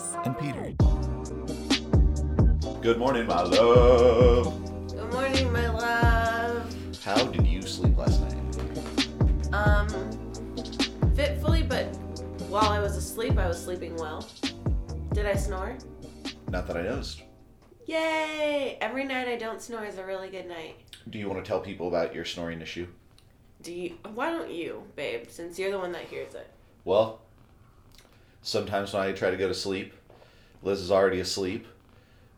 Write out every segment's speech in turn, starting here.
Liz and Peter. Good morning, my love. Good morning, my love. How did you sleep last night? Um, fitfully, but while I was asleep, I was sleeping well. Did I snore? Not that I noticed. Yay! Every night I don't snore is a really good night. Do you want to tell people about your snoring issue? Do you? Why don't you, babe? Since you're the one that hears it. Well, sometimes when I try to go to sleep, Liz is already asleep,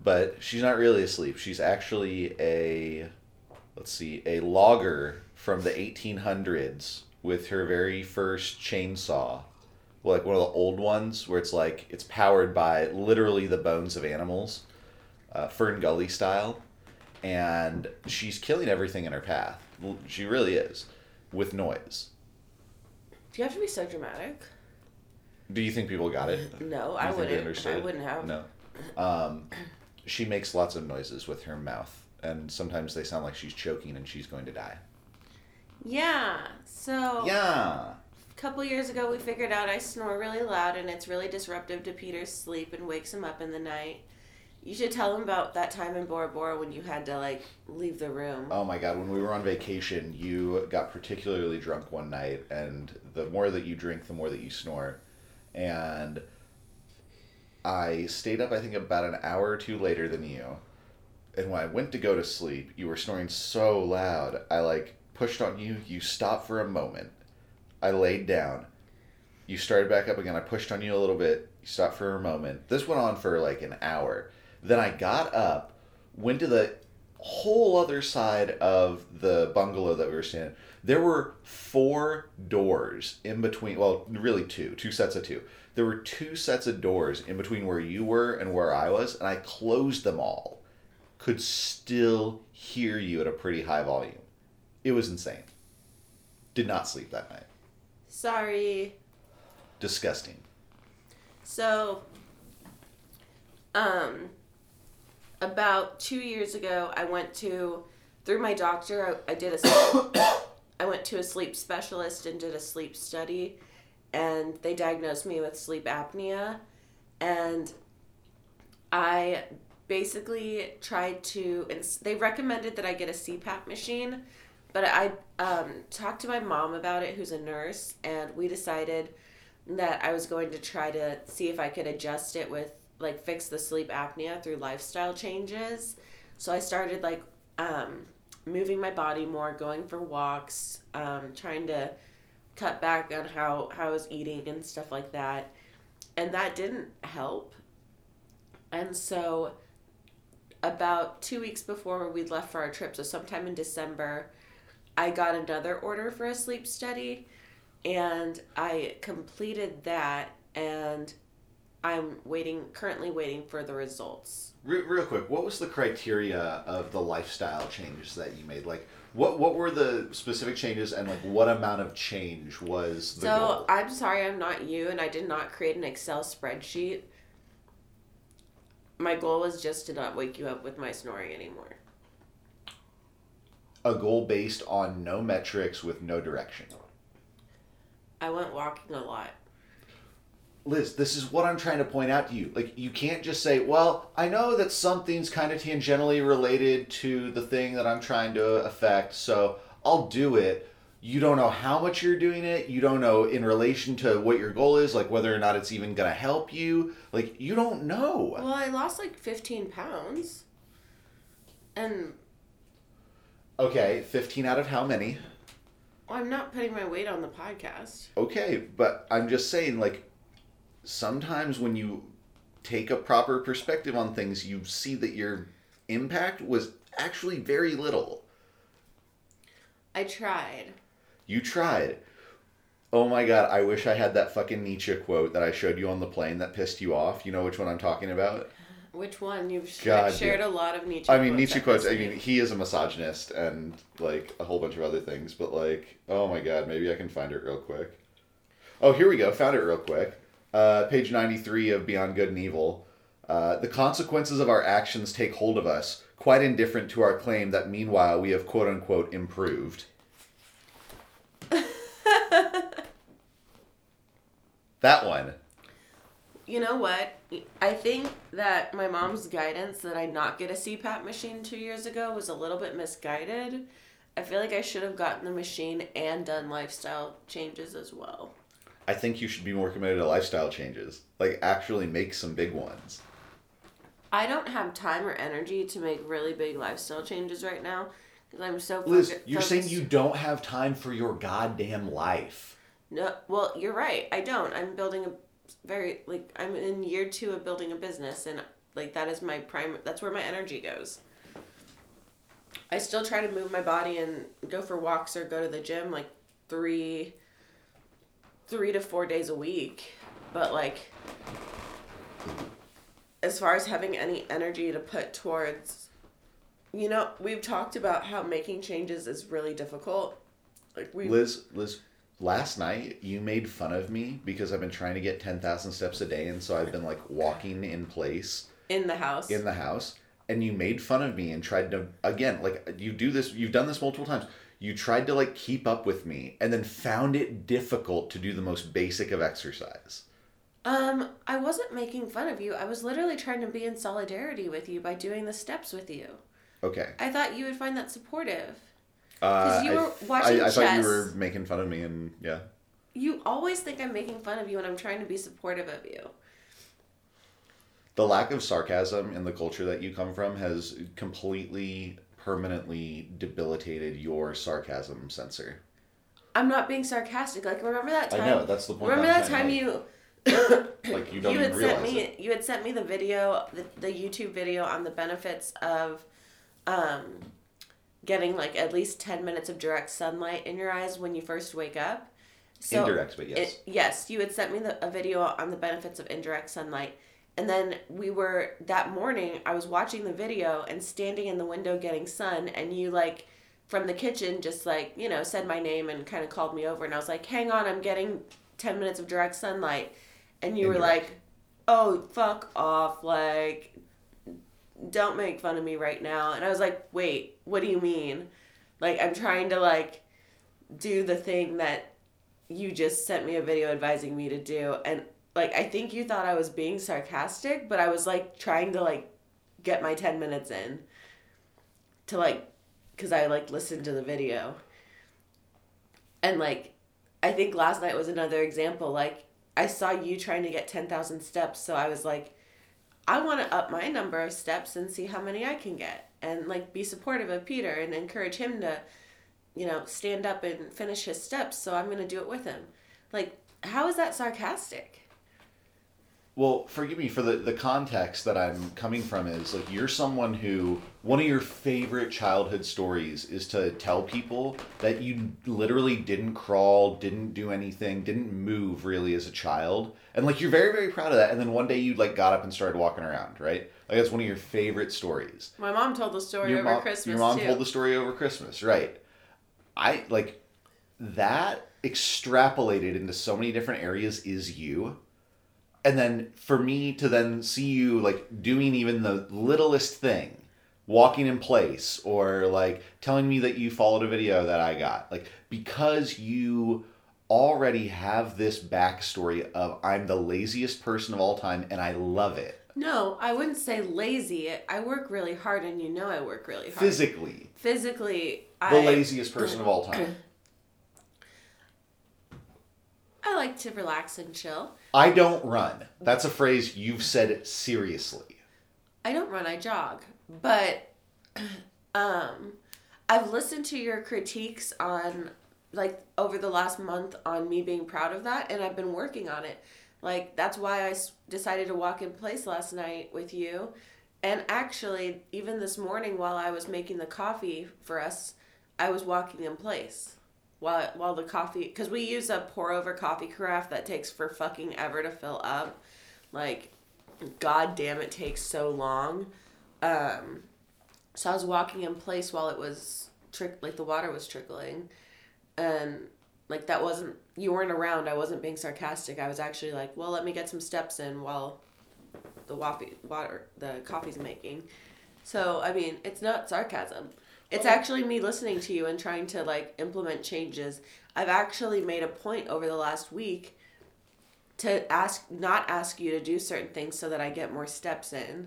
but she's not really asleep. She's actually a, let's see, a logger from the 1800s with her very first chainsaw. Like one of the old ones where it's like, it's powered by literally the bones of animals, uh, FernGully style. And she's killing everything in her path. She really is, with noise. Do you have to be so dramatic? Do you think people got it? No, I you think they wouldn't. I wouldn't have. No. Um, she makes lots of noises with her mouth, and sometimes they sound like she's choking and she's going to die. Yeah. So Yeah. a couple years ago, we figured out I snore really loud, and it's really disruptive to Peter's sleep and wakes him up in the night. You should tell him about that time in Bora Bora when you had to like leave the room. Oh my god, when we were on vacation, you got particularly drunk one night, and the more that you drink, the more that you snore. And I stayed up, I think, about an hour or two later than you. And when I went to go to sleep, you were snoring so loud. I like pushed on you. You stopped for a moment. I laid down. You started back up again. I pushed on you a little bit. You stopped for a moment. This went on for like an hour. Then I got up, went to the whole other side of the bungalow that we were staying in. There were four doors in between. Well, really two, two sets of two. There were two sets of doors in between where you were and where I was, and I closed them all. Could still hear you at a pretty high volume. It was insane. Did not sleep that night. Sorry. Disgusting. So, um, about two years ago, I went to through my doctor. I, I did a, I went to a sleep specialist and did a sleep study, and they diagnosed me with sleep apnea, and I basically tried to. And they recommended that I get a CPAP machine, but I um, talked to my mom about it, who's a nurse, and we decided that I was going to try to see if I could adjust it with like fix the sleep apnea through lifestyle changes. So I started like um, moving my body more, going for walks, um, trying to cut back on how, how I was eating and stuff like that. And that didn't help. And so about two weeks before we left for our trip, so sometime in December, I got another order for a sleep study and I completed that and I'm waiting currently waiting for the results. Re- real quick, what was the criteria of the lifestyle changes that you made? Like, what what were the specific changes, and like, what amount of change was the so goal? I'm sorry I'm not you and I did not create an Excel spreadsheet. My goal was just to not wake you up with my snoring anymore. A goal based on no metrics with no direction. I went walking a lot. Liz, this is what I'm trying to point out to you. Like, you can't just say, well, I know that something's kind of tangentially related to the thing that I'm trying to affect, so I'll do it. You don't know how much you're doing it. You don't know in relation to what your goal is, like whether or not it's even going to help you. Like, you don't know. Well, I lost like 15 pounds. And Okay, 15 out of how many? I'm not putting my weight on the podcast. Okay, but I'm just saying, like, sometimes when you take a proper perspective on things, you see that your impact was actually very little. I tried. You tried. Oh my god, I wish I had that fucking Nietzsche quote that I showed you on the plane that pissed you off. You know which one I'm talking about? Which one? You've God, shared yeah. a lot of Nietzsche I mean, Nietzsche quotes, I mean, he is a misogynist and, like, a whole bunch of other things, but, like, oh my god, maybe I can find it real quick. Oh, here we go. Found it real quick. Uh, page 93 of Beyond Good and Evil. Uh, the consequences of our actions take hold of us, quite indifferent to our claim that meanwhile we have quote unquote improved. that one. you know what? I think that my mom's guidance that I not get a CPAP machine two years ago was a little bit misguided. I feel like I should have gotten the machine and done lifestyle changes as well. I think you should be more committed to lifestyle changes. Like actually make some big ones. I don't have time or energy to make really big lifestyle changes right now because I'm so. Liz, you're saying you don't have time for your goddamn life. No, well, you're right. I don't. I'm building a very like I'm in year two of building a business, and like that is my prime. That's where my energy goes. I still try to move my body and go for walks or go to the gym like three, three to four days a week, but like as far as having any energy to put towards you know we've talked about how making changes is really difficult. Like we Liz, Liz, last night you made fun of me because I've been trying to get 10,000 steps a day and so I've been like walking in place in the house. In the house and you made fun of me and tried to again like you do this you've done this multiple times you tried to like keep up with me and then found it difficult to do the most basic of exercise Um, I wasn't making fun of you. I was literally trying to be in solidarity with you by doing the steps with you. okay I thought you would find that supportive. uh, you I, were th- watching I, I thought you were making fun of me and yeah You always think I'm making fun of you and I'm trying to be supportive of you. the lack of sarcasm in the culture that you come from has completely permanently debilitated your sarcasm sensor I'm not being sarcastic. Like remember that time? i know that's the point remember that time you like you don't you had sent me it you had sent me the video the, the YouTube video on the benefits of um getting like at least 10 minutes of direct sunlight in your eyes when you first wake up. So indirect but yes It, yes, you had sent me the, a video on the benefits of indirect sunlight. And then we were, that morning, I was watching the video and standing in the window getting sun, and you, like, from the kitchen, just like, you know, said my name and kind of called me over. And I was like, hang on, I'm getting 10 minutes of direct sunlight. And you were Indirect. like, oh, fuck off. Like, don't make fun of me right now. And I was like, wait, what do you mean? Like, I'm trying to, like, do the thing that you just sent me a video advising me to do and like i think you thought i was being sarcastic but i was like trying to like get my 10 minutes in to like because i like listened to the video and like i think last night was another example like i saw you trying to get 10000 steps so i was like i want to up my number of steps and see how many i can get and like be supportive of peter and encourage him to you know, stand up and finish his steps, so I'm going to do it with him. Like, how is that sarcastic? Well, forgive me for the, the context that I'm coming from is like you're someone who one of your favorite childhood stories is to tell people that you literally didn't crawl, didn't do anything, didn't move really as a child. And like you're very, very proud of that. And then one day you like got up and started walking around, right? Like that's one of your favorite stories. My mom told the story your over mom, Christmas your mom too. told the story over Christmas, right? I like that extrapolated into so many different areas is you. And then for me to then see you like doing even the littlest thing, walking in place or like telling me that you followed a video that I got, like because you already have this backstory of I'm the laziest person of all time and I love it. no, I wouldn't say lazy. I work really hard, and you know I work really hard. Physically, Physically, the I laziest person of all time. I like to relax and chill. I don't run. That's a phrase you've said seriously. I don't run, I jog. But um I've listened to your critiques on like over the last month on me being proud of that and I've been working on it. Like that's why I decided to walk in place last night with you. And actually, even this morning while I was making the coffee for us, I was walking in place. While, while the coffee, because we use a pour over coffee carafe that takes for fucking ever to fill up. Like, god damn it takes so long. Um so i was walking in place while it was trick like the water was trickling. And like that wasn't you weren't around. I wasn't being sarcastic. I was actually like well let me get some steps in while the waffy, water the coffee's making. So i mean it's not sarcasm it's actually me listening to you and trying to like implement changes i've actually made a point over the last week to ask not ask you to do certain things so that I get more steps in.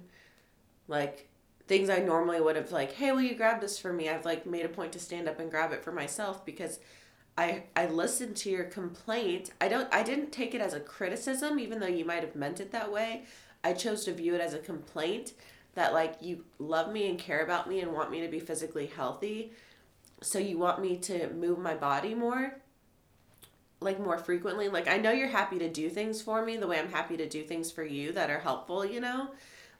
Like things I normally would have like, "Hey, will you grab this for me?" I've like made a point to stand up and grab it for myself because I I listened to your complaint. I don't I didn't take it as a criticism even though you might have meant it that way. I chose to view it as a complaint that like you love me and care about me and want me to be physically healthy. So you want me to move my body more like more frequently. Like I know you're happy to do things for me the way I'm happy to do things for you that are helpful, you know?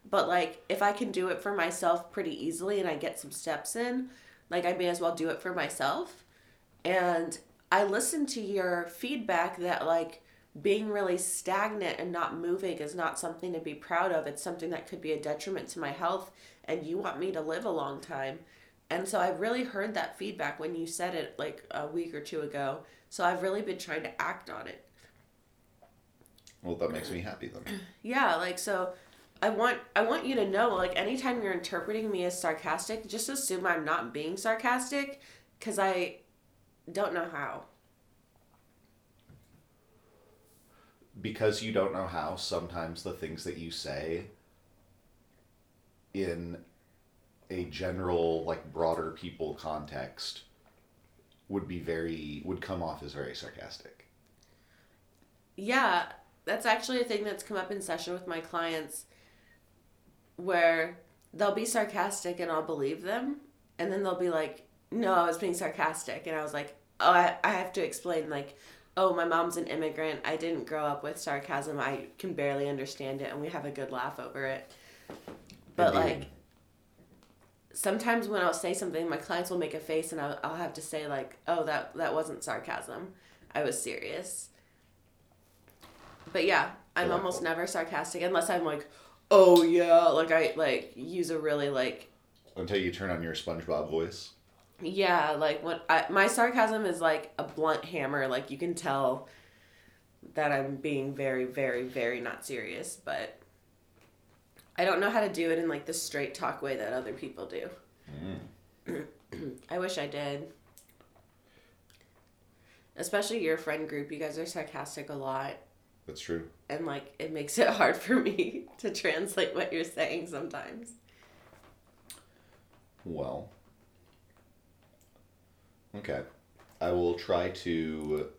But like if I can do it for myself pretty easily and I get some steps in, like I may as well do it for myself. And I listen to your feedback that like being really stagnant and not moving is not something to be proud of. It's something that could be a detriment to my health and you want me to live a long time. And so I've really heard that feedback when you said it like a week or two ago. So I've really been trying to act on it. Well, that makes me happy then. Yeah, like so I want I want you to know like anytime you're interpreting me as sarcastic, just assume I'm not being sarcastic cuz I don't know how. Because you don't know how, sometimes the things that you say in a general, like broader people context would be very, would come off as very sarcastic. Yeah, that's actually a thing that's come up in session with my clients where they'll be sarcastic and I'll believe them. And then they'll be like, no, I was being sarcastic. And I was like, oh, I, I have to explain, like, oh, my mom's an immigrant. I didn't grow up with sarcasm. I can barely understand it. And we have a good laugh over it. But, Indeed. like, sometimes when I'll say something, my clients will make a face and I'll, I'll have to say, like, oh, that, that wasn't sarcasm. I was serious. But yeah, I'm Delightful. almost never sarcastic unless I'm like, oh yeah, like I like use a really like Until you turn on your SpongeBob voice. Yeah, like when I my sarcasm is like a blunt hammer, like you can tell that I'm being very very very not serious, but I don't know how to do it in like the straight talk way that other people do. Mm. I wish I did. Especially your friend group, you guys are sarcastic a lot. That's true. and like it makes it hard for me to translate what you're saying sometimes. Well. Okay. I will try to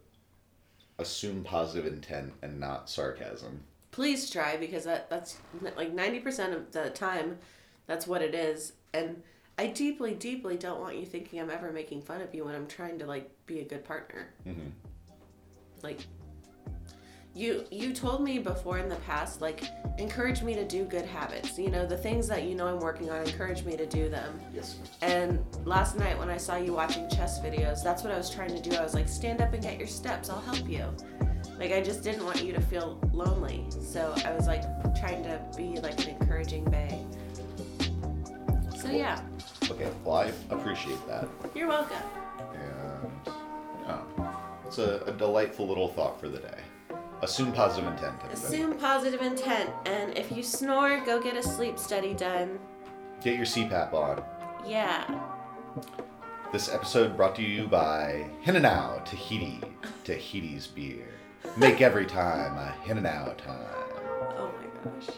assume positive intent and not sarcasm. Please try because that that's like 90% of the time that's what it is and I deeply deeply don't want you thinking I'm ever making fun of you when I'm trying to like be a good partner. Mhm. Like you you told me before in the past like encourage me to do good habits. You know, the things that you know I'm working on encourage me to do them. Yes. And last night when I saw you watching chess videos, that's what I was trying to do. I was like, stand up and get your steps. I'll help you. Like I just didn't want you to feel lonely. So I was like trying to be like an encouraging bae. So yeah, Okay, well, I appreciate that. you're welcome. And yeah, it's a, a delightful little thought for the day. Assume positive intent. everybody. Assume positive intent, and if you snore, go get a sleep study done. Get your CPAP on. Yeah. This episode brought to you by Hinano Tahiti. Tahiti's beer. Make every time a Hinano time. Oh my gosh.